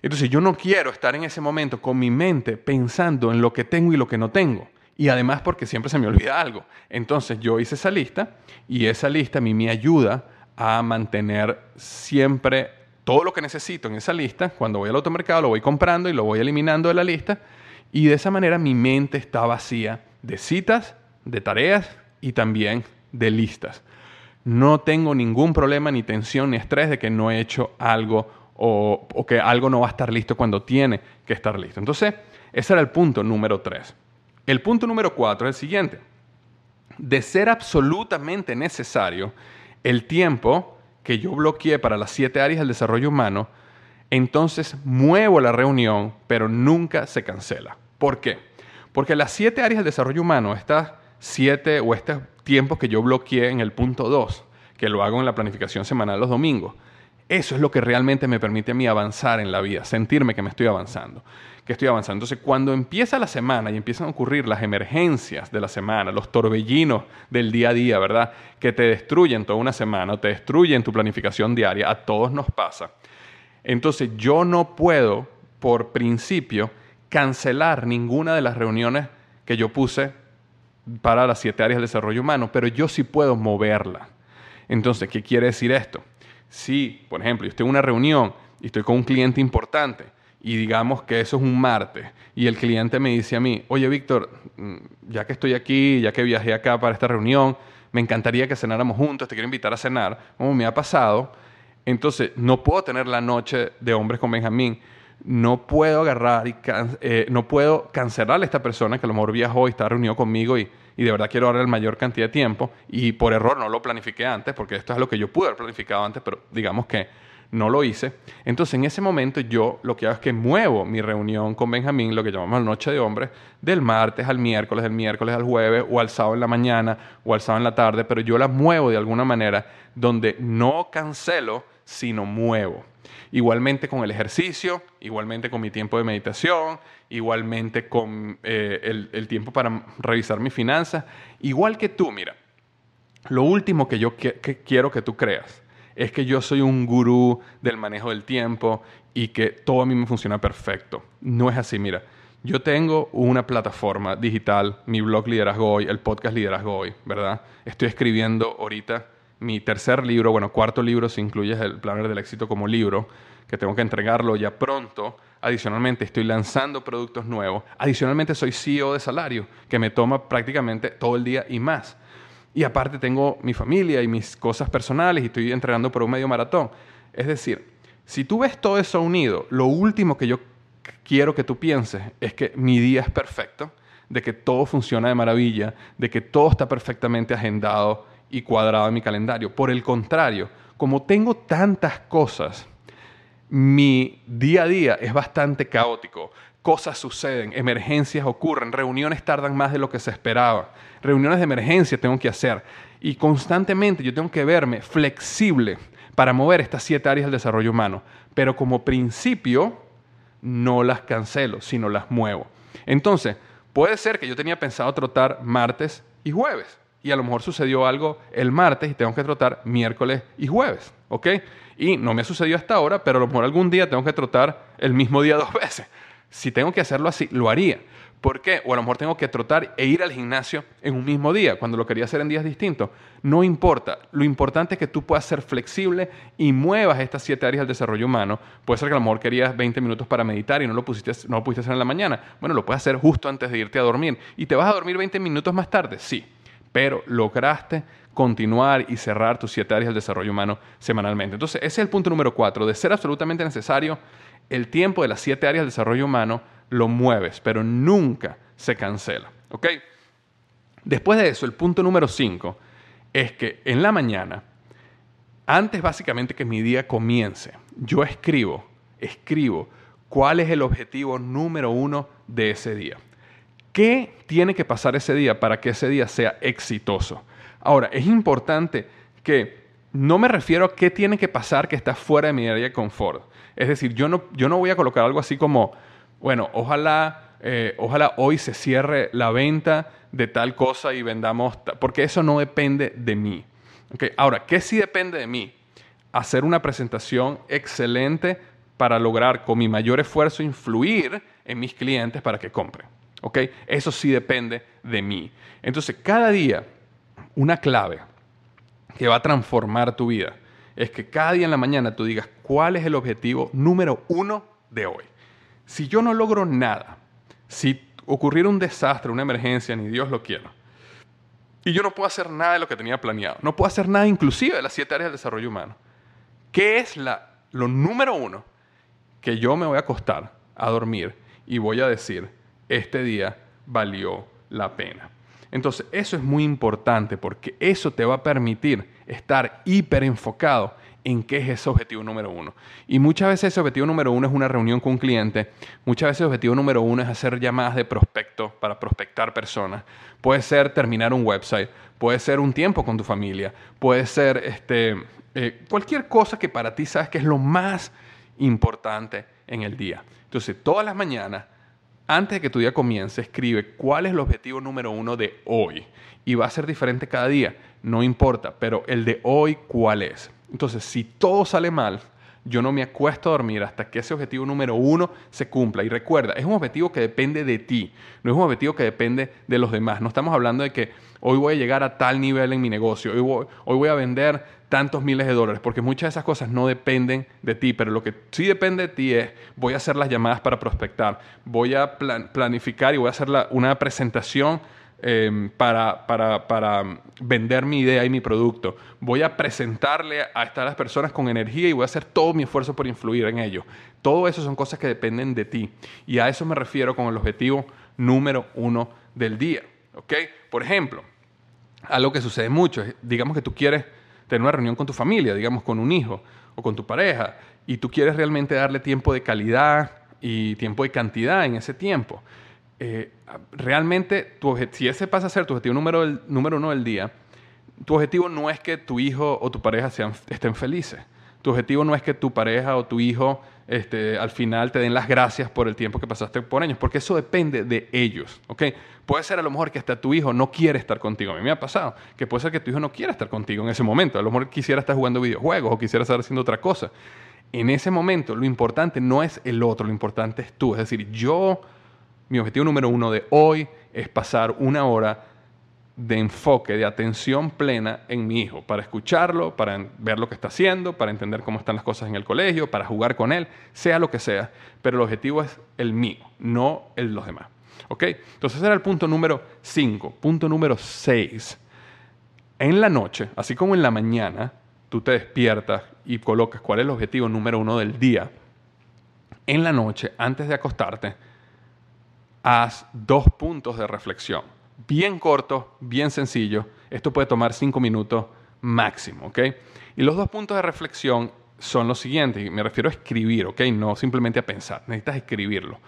Entonces yo no quiero estar en ese momento con mi mente pensando en lo que tengo y lo que no tengo. Y además porque siempre se me olvida algo. Entonces yo hice esa lista y esa lista a mí me ayuda a mantener siempre todo lo que necesito en esa lista, cuando voy al automercado lo voy comprando y lo voy eliminando de la lista y de esa manera mi mente está vacía de citas, de tareas y también de listas. No tengo ningún problema, ni tensión, ni estrés de que no he hecho algo o, o que algo no va a estar listo cuando tiene que estar listo. Entonces, ese era el punto número tres. El punto número cuatro es el siguiente. De ser absolutamente necesario, el tiempo que yo bloqueé para las siete áreas del desarrollo humano, entonces muevo la reunión, pero nunca se cancela. ¿Por qué? Porque las siete áreas del desarrollo humano, estas siete o estos tiempos que yo bloqueé en el punto 2, que lo hago en la planificación semanal los domingos, eso es lo que realmente me permite a mí avanzar en la vida, sentirme que me estoy avanzando, que estoy avanzando. Entonces, cuando empieza la semana y empiezan a ocurrir las emergencias de la semana, los torbellinos del día a día, ¿verdad? Que te destruyen toda una semana o te destruyen tu planificación diaria, a todos nos pasa. Entonces, yo no puedo, por principio, cancelar ninguna de las reuniones que yo puse para las siete áreas del desarrollo humano, pero yo sí puedo moverla. Entonces, ¿qué quiere decir esto? Si, por ejemplo, yo estoy en una reunión y estoy con un cliente importante y digamos que eso es un martes y el cliente me dice a mí, oye Víctor, mm, ya que estoy aquí, ya que viajé acá para esta reunión, me encantaría que cenáramos juntos, te quiero invitar a cenar, como me ha pasado, entonces no puedo tener la noche de hombres con Benjamín, no puedo agarrar y eh, no puedo cancelarle a esta persona que a lo mejor viajó y está reunido conmigo y, y, de verdad quiero darle la mayor cantidad de tiempo. Y por error no lo planifiqué antes porque esto es lo que yo pude haber planificado antes, pero digamos que no lo hice. Entonces en ese momento yo lo que hago es que muevo mi reunión con Benjamín, lo que llamamos la noche de hombres, del martes al miércoles, del miércoles al jueves o al sábado en la mañana o al sábado en la tarde, pero yo la muevo de alguna manera donde no cancelo, sino muevo. Igualmente con el ejercicio, igualmente con mi tiempo de meditación, igualmente con eh, el, tiempo para revisar mis finanzas. Igual que tú, mira, lo último que yo quiero que tú creas es que yo soy un gurú del manejo del tiempo y que todo a mí me funciona perfecto. No es así, mira. Yo tengo una plataforma digital, mi blog Liderazgo Hoy, el podcast Liderazgo Hoy, ¿verdad? Estoy escribiendo ahorita mi tercer libro, bueno, cuarto libro si incluyes el Planner del Éxito como libro, que tengo que entregarlo ya pronto. Adicionalmente, estoy lanzando productos nuevos. Adicionalmente, soy CEO de salario, que me toma prácticamente todo el día y más. Y aparte tengo mi familia y mis cosas personales y estoy entrenando por un medio maratón. Es decir, si tú ves todo eso unido, lo último que yo quiero que tú pienses es que mi día es perfecto, de que todo funciona de maravilla, de que todo está perfectamente agendado, y cuadrado en mi calendario. Por el contrario, como tengo tantas cosas, mi día a día es bastante caótico. Cosas suceden, emergencias ocurren, reuniones tardan más de lo que se esperaba, reuniones de emergencia tengo que hacer y constantemente yo tengo que verme flexible para mover estas siete áreas del desarrollo humano, pero como principio no las cancelo, sino las muevo. Entonces, puede ser que yo tenía pensado trotar martes y jueves, y a lo mejor sucedió algo el martes y tengo que trotar miércoles y jueves, ¿ok? Y no me ha sucedido hasta ahora, pero a lo mejor algún día tengo que trotar el mismo día [laughs] dos veces. Si tengo que hacerlo así, lo haría. ¿Por qué? O a lo mejor tengo que trotar e ir al gimnasio en un mismo día, cuando lo quería hacer en días distintos. No importa. Lo importante es que tú puedas ser flexible y muevas estas siete áreas del desarrollo humano. Puede ser que a lo mejor querías 20 minutos para meditar y no lo, pusiste, no lo pudiste hacer en la mañana. Bueno, lo puedes hacer justo antes de irte a dormir. ¿Y te vas a dormir 20 minutos más tarde? Sí pero lograste continuar y cerrar tus siete áreas del desarrollo humano semanalmente. Entonces, ese es el punto número cuatro. De ser absolutamente necesario, el tiempo de las siete áreas del desarrollo humano lo mueves, pero nunca se cancela. ¿Ok? Después de eso, el punto número cinco es que en la mañana, antes básicamente que mi día comience, yo escribo, escribo cuál es el objetivo número uno de ese día. ¿Qué tiene que pasar ese día para que ese día sea exitoso? Ahora, es importante que no me refiero a qué tiene que pasar que está fuera de mi área de confort. Es decir, yo no, yo no voy a colocar algo así como, bueno, ojalá, eh, ojalá hoy se cierre la venta de tal cosa y vendamos, porque eso no depende de mí. Ahora, ¿qué sí depende de mí? Hacer una presentación excelente para lograr con mi mayor esfuerzo influir en mis clientes para que compren. ¿ok? Eso sí depende de mí. Entonces, cada día, una clave que va a transformar tu vida es que cada día en la mañana tú digas cuál es el objetivo número uno de hoy. Si yo no logro nada, si ocurriera un desastre, una emergencia, ni Dios lo quiera, y yo no puedo hacer nada de lo que tenía planeado, no puedo hacer nada inclusive de las siete áreas del desarrollo humano, ¿qué es lo número uno, que yo me voy a acostar a dormir y voy a decir, este día valió la pena. Entonces, eso es muy importante porque eso te va a permitir estar hiper enfocado en qué es ese objetivo número uno. Y muchas veces ese objetivo número uno es una reunión con un cliente, muchas veces el objetivo número uno es hacer llamadas de prospecto para prospectar personas, puede ser terminar un website, puede ser un tiempo con tu familia, puede ser este, eh, cualquier cosa que para ti sabes que es lo más importante en el día. Entonces, todas las mañanas antes de que tu día comience, escribe cuál es el objetivo número uno de hoy. Y va a ser diferente cada día, no importa, pero el de hoy, ¿cuál es? Entonces, si todo sale mal, yo no me acuesto a dormir hasta que ese objetivo número uno se cumpla. Y recuerda, es un objetivo que depende de ti, no es un objetivo que depende de los demás. No estamos hablando de que hoy voy a llegar a tal nivel en mi negocio, hoy voy, a vender tantos miles de dólares, porque muchas de esas cosas no dependen de ti, pero lo que sí depende de ti es, voy a hacer las llamadas para prospectar, voy a planificar y voy a hacer una presentación Em, para, para, vender mi idea y mi producto. Voy a presentarle a estas personas con energía y voy a hacer todo mi esfuerzo por influir en ellos. Todo eso son cosas que dependen de ti. Y a eso me refiero con el objetivo número uno del día. Por ejemplo, algo que sucede mucho, digamos que tú quieres tener una reunión con tu familia, digamos con un hijo o con tu pareja, y tú quieres realmente darle tiempo de calidad y tiempo de cantidad en ese tiempo. Eh, realmente, si ese pasa a ser tu objetivo número, número uno del día, tu objetivo no es que tu hijo o tu pareja sean, estén felices. Tu objetivo no es que tu pareja o tu hijo este, al final te den las gracias por el tiempo que pasaste por ellos, porque eso depende de ellos. ¿okay? Puede ser a lo mejor que hasta tu hijo no quiere estar contigo. A mí me ha pasado que puede ser que tu hijo no quiera estar contigo en ese momento. A lo mejor quisiera estar jugando videojuegos o quisiera estar haciendo otra cosa. En ese momento, lo importante no es el otro, lo importante es tú. Es decir, yo mi objetivo número uno de hoy es pasar una hora de enfoque, de atención plena en mi hijo, para escucharlo, para ver lo que está haciendo, para entender cómo están las cosas en el colegio, para jugar con él, sea lo que sea, pero el objetivo es el mío, no el de los demás. ¿Ok? Entonces ese era el punto número 5. Punto número 6. En la noche, así como en la mañana, tú te despiertas y colocas cuál es el objetivo número uno del día. En la noche, antes de acostarte, haz dos puntos de reflexión. Bien corto, bien sencillo. Esto puede tomar cinco minutos máximo, ¿ok? Y los dos puntos de reflexión son los siguientes, me refiero a escribir, ¿ok? No simplemente a pensar, necesitas escribirlo.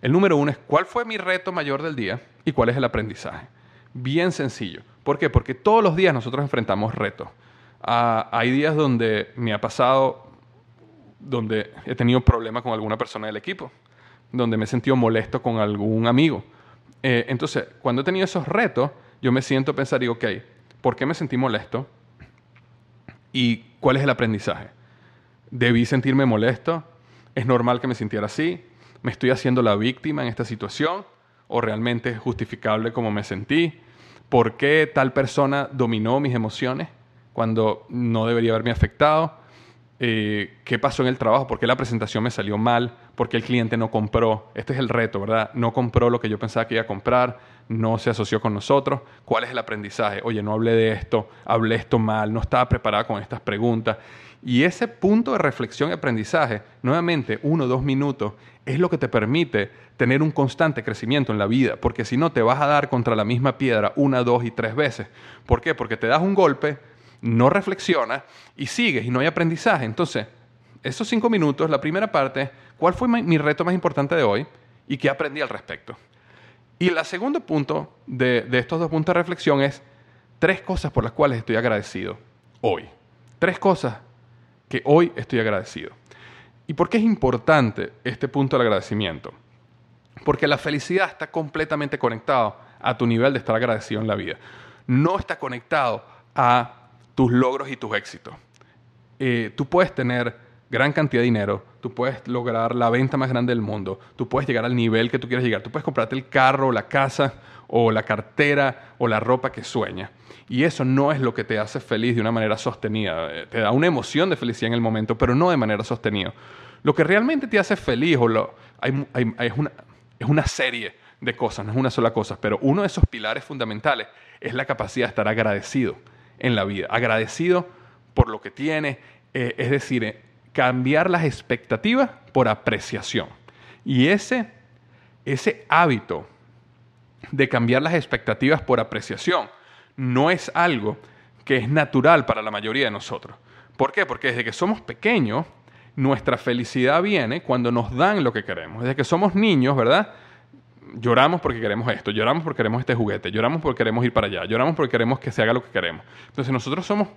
El número uno es cuál fue mi reto mayor del día y cuál es el aprendizaje. Bien sencillo. ¿Por qué? Porque todos los días nosotros enfrentamos retos. Ah, hay días donde me ha pasado, donde he tenido problemas con alguna persona del equipo donde me he sentido molesto con algún amigo. Eh, entonces, cuando he tenido esos retos, yo me siento a pensar, digo, ok, ¿por qué me sentí molesto? ¿Y cuál es el aprendizaje? ¿Debí sentirme molesto? ¿Es normal que me sintiera así? ¿Me estoy haciendo la víctima en esta situación? ¿O realmente es justificable como me sentí? ¿Por qué tal persona dominó mis emociones cuando no debería haberme afectado? Eh, qué pasó en el trabajo, por qué la presentación me salió mal, por qué el cliente no compró. Este es el reto, ¿verdad? No compró lo que yo pensaba que iba a comprar, no se asoció con nosotros. ¿Cuál es el aprendizaje? Oye, no hablé de esto, hablé esto mal, no estaba preparada con estas preguntas. Y ese punto de reflexión y aprendizaje, nuevamente, uno o dos minutos, es lo que te permite tener un constante crecimiento en la vida, porque si no te vas a dar contra la misma piedra una, dos y tres veces. ¿Por qué? Porque te das un golpe, no reflexionas y sigues y no hay aprendizaje. Entonces, esos cinco minutos, la primera parte, ¿cuál fue mi reto más importante de hoy y qué aprendí al respecto? Y el segundo punto de, estos dos puntos de reflexión es tres cosas por las cuales estoy agradecido hoy. Tres cosas que hoy estoy agradecido. ¿Y por qué es importante este punto del agradecimiento? Porque la felicidad está completamente conectado a tu nivel de estar agradecido en la vida. No está conectado a tus logros y tus éxitos. Eh, tú puedes tener gran cantidad de dinero, tú puedes lograr la venta más grande del mundo, tú puedes llegar al nivel que tú quieres llegar, tú puedes comprarte el carro, la casa o la cartera o la ropa que sueñas. Y eso no es lo que te hace feliz de una manera sostenida. Eh, te da una emoción de felicidad en el momento, pero no de manera sostenida. Lo que realmente te hace feliz o lo, es, una, es una serie de cosas, no es una sola cosa, pero uno de esos pilares fundamentales es la capacidad de estar agradecido en la vida, agradecido por lo que tiene, eh, es decir, eh, cambiar las expectativas por apreciación. Y ese, ese hábito de cambiar las expectativas por apreciación no es algo que es natural para la mayoría de nosotros. ¿Por qué? Porque desde que somos pequeños, nuestra felicidad viene cuando nos dan lo que queremos. Desde que somos niños, ¿verdad? Lloramos porque queremos esto, lloramos porque queremos este juguete, lloramos porque queremos ir para allá, lloramos porque queremos que se haga lo que queremos. Entonces nosotros somos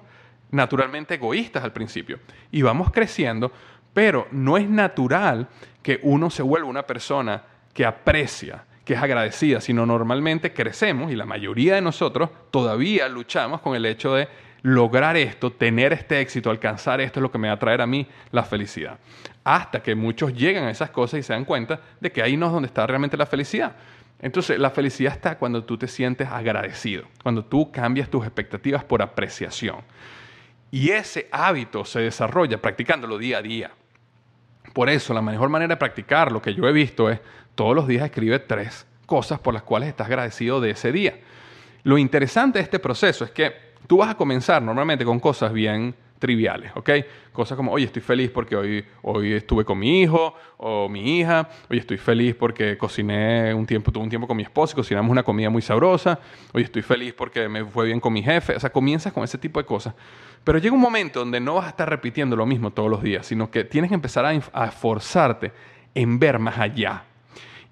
naturalmente egoístas al principio y vamos creciendo, pero no es natural que uno se vuelva una persona que aprecia, que es agradecida, sino normalmente crecemos y la mayoría de nosotros todavía luchamos con el hecho de lograr esto, tener este éxito, alcanzar esto es lo que me va a traer a mí la felicidad. Hasta que muchos llegan a esas cosas y se dan cuenta de que ahí no es donde está realmente la felicidad. Entonces, la felicidad está cuando tú te sientes agradecido, cuando tú cambias tus expectativas por apreciación. Y ese hábito se desarrolla practicándolo día a día. Por eso, la mejor manera de practicar lo que yo he visto es todos los días escribe tres cosas por las cuales estás agradecido de ese día. Lo interesante de este proceso es que tú vas a comenzar normalmente con cosas bien triviales, ¿ok? Cosas como, oye, estoy feliz porque hoy, hoy estuve con mi hijo o mi hija, hoy estoy feliz porque cociné un tiempo, tuve un tiempo con mi esposo y cocinamos una comida muy sabrosa, hoy estoy feliz porque me fue bien con mi jefe, o sea, comienzas con ese tipo de cosas. Pero llega un momento donde no vas a estar repitiendo lo mismo todos los días, sino que tienes que empezar a, a esforzarte en ver más allá.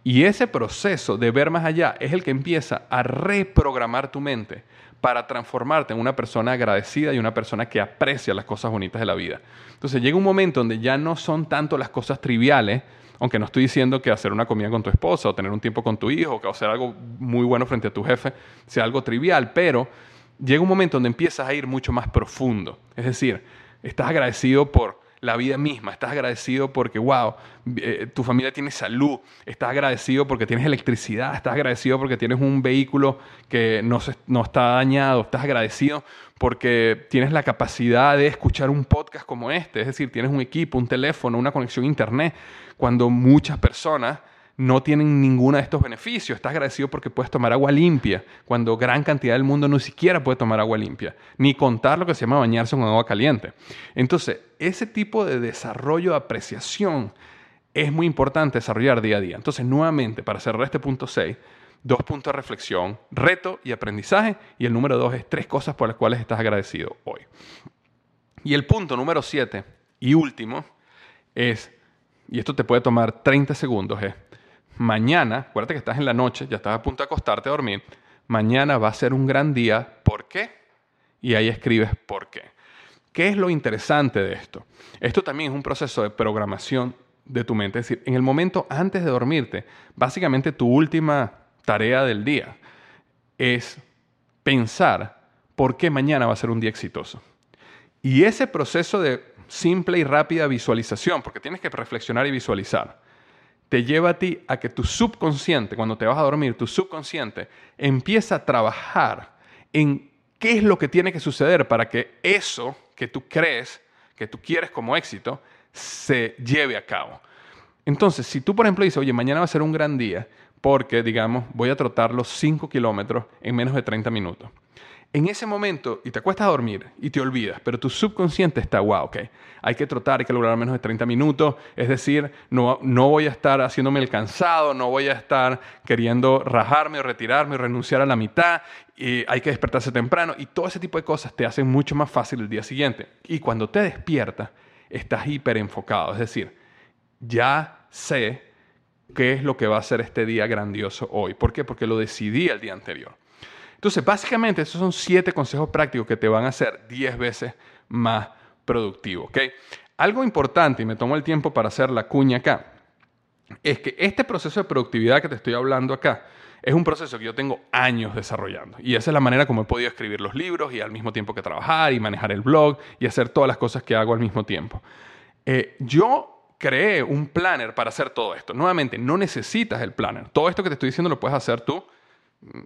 Y ese proceso de ver más allá es el que empieza a reprogramar tu mente para transformarte en una persona agradecida y una persona que aprecia las cosas bonitas de la vida. Entonces llega un momento donde ya no son tanto las cosas triviales, aunque no estoy diciendo que hacer una comida con tu esposa o tener un tiempo con tu hijo o hacer algo muy bueno frente a tu jefe sea algo trivial, pero llega un momento donde empiezas a ir mucho más profundo. Es decir, estás agradecido por la vida misma. Estás agradecido porque, wow, eh, tu familia tiene salud. Estás agradecido porque tienes electricidad. Estás agradecido porque tienes un vehículo que no, no está dañado. Estás agradecido porque tienes la capacidad de escuchar un podcast como este. Es decir, tienes un equipo, un teléfono, una conexión a internet. Cuando muchas personas no tienen ninguno de estos beneficios. Estás agradecido porque puedes tomar agua limpia, cuando gran cantidad del mundo no siquiera puede tomar agua limpia, ni contar lo que se llama bañarse con agua caliente. Entonces, ese tipo de desarrollo de apreciación es muy importante desarrollar día a día. Entonces, nuevamente, para cerrar este punto 6, dos puntos de reflexión, reto y aprendizaje, y el número dos es tres cosas por las cuales estás agradecido hoy. Y el punto número 7 y último es, y esto te puede tomar 30 segundos, es mañana, acuérdate que estás en la noche, ya estás a punto de acostarte a dormir, mañana va a ser un gran día, ¿por qué? Y ahí escribes por qué. ¿Qué es lo interesante de esto? Esto también es un proceso de programación de tu mente, es decir, en el momento antes de dormirte, básicamente tu última tarea del día es pensar por qué mañana va a ser un día exitoso. Y ese proceso de simple y rápida visualización, porque tienes que reflexionar y visualizar, te lleva a ti a que tu subconsciente, cuando te vas a dormir, tu subconsciente empieza a trabajar en qué es lo que tiene que suceder para que eso que tú crees, que tú quieres como éxito, se lleve a cabo. Entonces, si tú, por ejemplo, dices, oye, mañana va a ser un gran día porque, digamos, voy a trotar los 5 kilómetros en menos de 30 minutos en ese momento, y te acuestas a dormir y te olvidas, pero tu subconsciente está, wow, ok, hay que trotar, hay que lograr menos de 30 minutos, es decir, no, no voy a estar haciéndome el cansado, no voy a estar queriendo rajarme o retirarme o renunciar a la mitad, y hay que despertarse temprano, y todo ese tipo de cosas te hacen mucho más fácil el día siguiente. Y cuando te despiertas, estás hiper enfocado, es decir, ya sé qué es lo que va a ser este día grandioso hoy. ¿Por qué? Porque lo decidí el día anterior. Entonces, básicamente, esos son siete consejos prácticos que te van a hacer 10 veces más productivo. Algo importante, y me tomo el tiempo para hacer la cuña acá, es que este proceso de productividad que te estoy hablando acá es un proceso que yo tengo años desarrollando. Y esa es la manera como he podido escribir los libros y al mismo tiempo que trabajar y manejar el blog y hacer todas las cosas que hago al mismo tiempo. Eh, yo creé un planner para hacer todo esto. Nuevamente, no necesitas el planner. Todo esto que te estoy diciendo lo puedes hacer tú,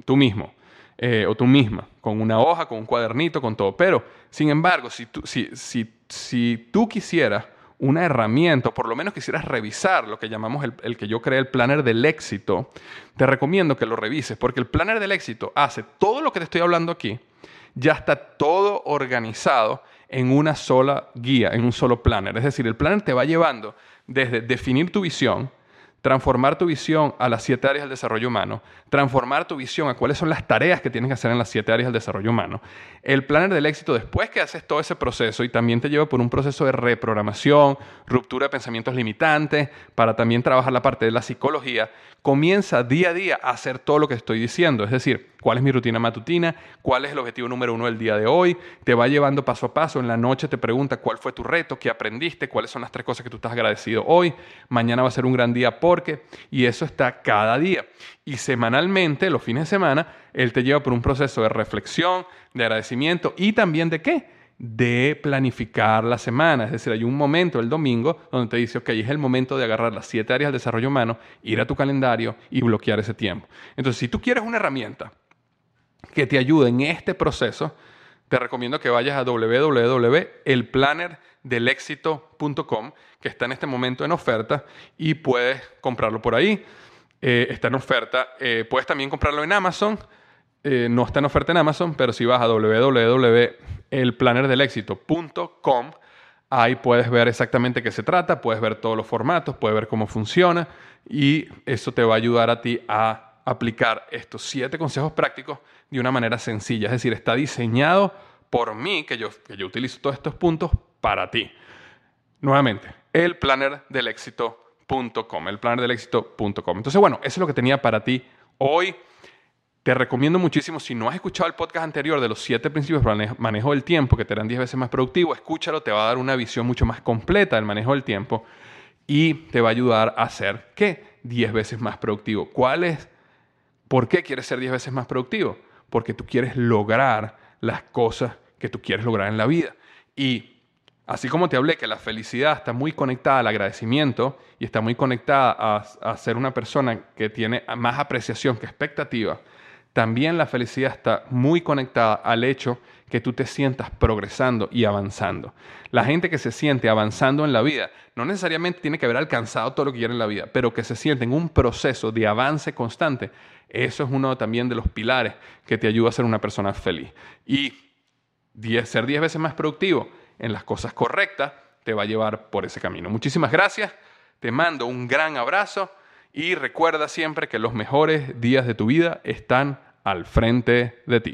tú mismo. Eh, o tú misma, con una hoja, con un cuadernito, con todo. Pero, sin embargo, si tú, si, si, si tú quisieras una herramienta, o por lo menos quisieras revisar lo que llamamos el, el, que yo creé el planner del éxito, te recomiendo que lo revises, porque el planner del éxito hace todo lo que te estoy hablando aquí, ya está todo organizado en una sola guía, en un solo planner. Es decir, el planner te va llevando desde definir tu visión, transformar tu visión a las siete áreas del desarrollo humano, transformar tu visión a cuáles son las tareas que tienes que hacer en las siete áreas del desarrollo humano. El planner del éxito, después que haces todo ese proceso y también te lleva por un proceso de reprogramación, ruptura de pensamientos limitantes, para también trabajar la parte de la psicología, comienza día a día a hacer todo lo que estoy diciendo. Es decir, cuál es mi rutina matutina, cuál es el objetivo número uno del día de hoy, te va llevando paso a paso. En la noche te pregunta cuál fue tu reto, qué aprendiste, cuáles son las tres cosas que tú estás agradecido hoy. Mañana va a ser un gran día porque, y eso está cada día. Y semanalmente, los fines de semana, él te lleva por un proceso de reflexión, de agradecimiento y también de qué? de planificar la semana. Es decir, hay un momento el domingo donde te dice, ok, es el momento de agarrar las siete áreas del desarrollo humano, ir a tu calendario y bloquear ese tiempo. Entonces, si tú quieres una herramienta que te ayude en este proceso, te recomiendo que vayas a www.elplannerdelexito.com, que está en este momento en oferta y puedes comprarlo por ahí. Eh, está en oferta. Eh, puedes también comprarlo en Amazon. Eh, no está en oferta en Amazon, pero si vas a www.elplannerdelexito.com, ahí puedes ver exactamente qué se trata, puedes ver todos los formatos, puedes ver cómo funciona y eso te va a ayudar a ti a aplicar estos siete consejos prácticos de una manera sencilla. Es decir, está diseñado por mí, que yo, que yo utilizo todos estos puntos para ti. Nuevamente, elplannerdelexito.com, elplannerdelexito.com. Entonces, bueno, eso es lo que tenía para ti hoy. Te recomiendo muchísimo, si no has escuchado el podcast anterior de los siete principios para manejo del tiempo, que te harán 10 veces más productivo, escúchalo, te va a dar una visión mucho más completa del manejo del tiempo y te va a ayudar a ser, ¿qué? 10 veces más productivo. ¿Cuál es? ¿Por qué quieres ser 10 veces más productivo? Porque tú quieres lograr las cosas que tú quieres lograr en la vida. Y así como te hablé que la felicidad está muy conectada al agradecimiento y está muy conectada a, ser una persona que tiene más apreciación que expectativa, también la felicidad está muy conectada al hecho que tú te sientas progresando y avanzando. La gente que se siente avanzando en la vida no necesariamente tiene que haber alcanzado todo lo que quiere en la vida, pero que se siente en un proceso de avance constante, eso es uno también de los pilares que te ayuda a ser una persona feliz. Y ser 10 veces más productivo en las cosas correctas te va a llevar por ese camino. Muchísimas gracias, te mando un gran abrazo y recuerda siempre que los mejores días de tu vida están al frente de ti.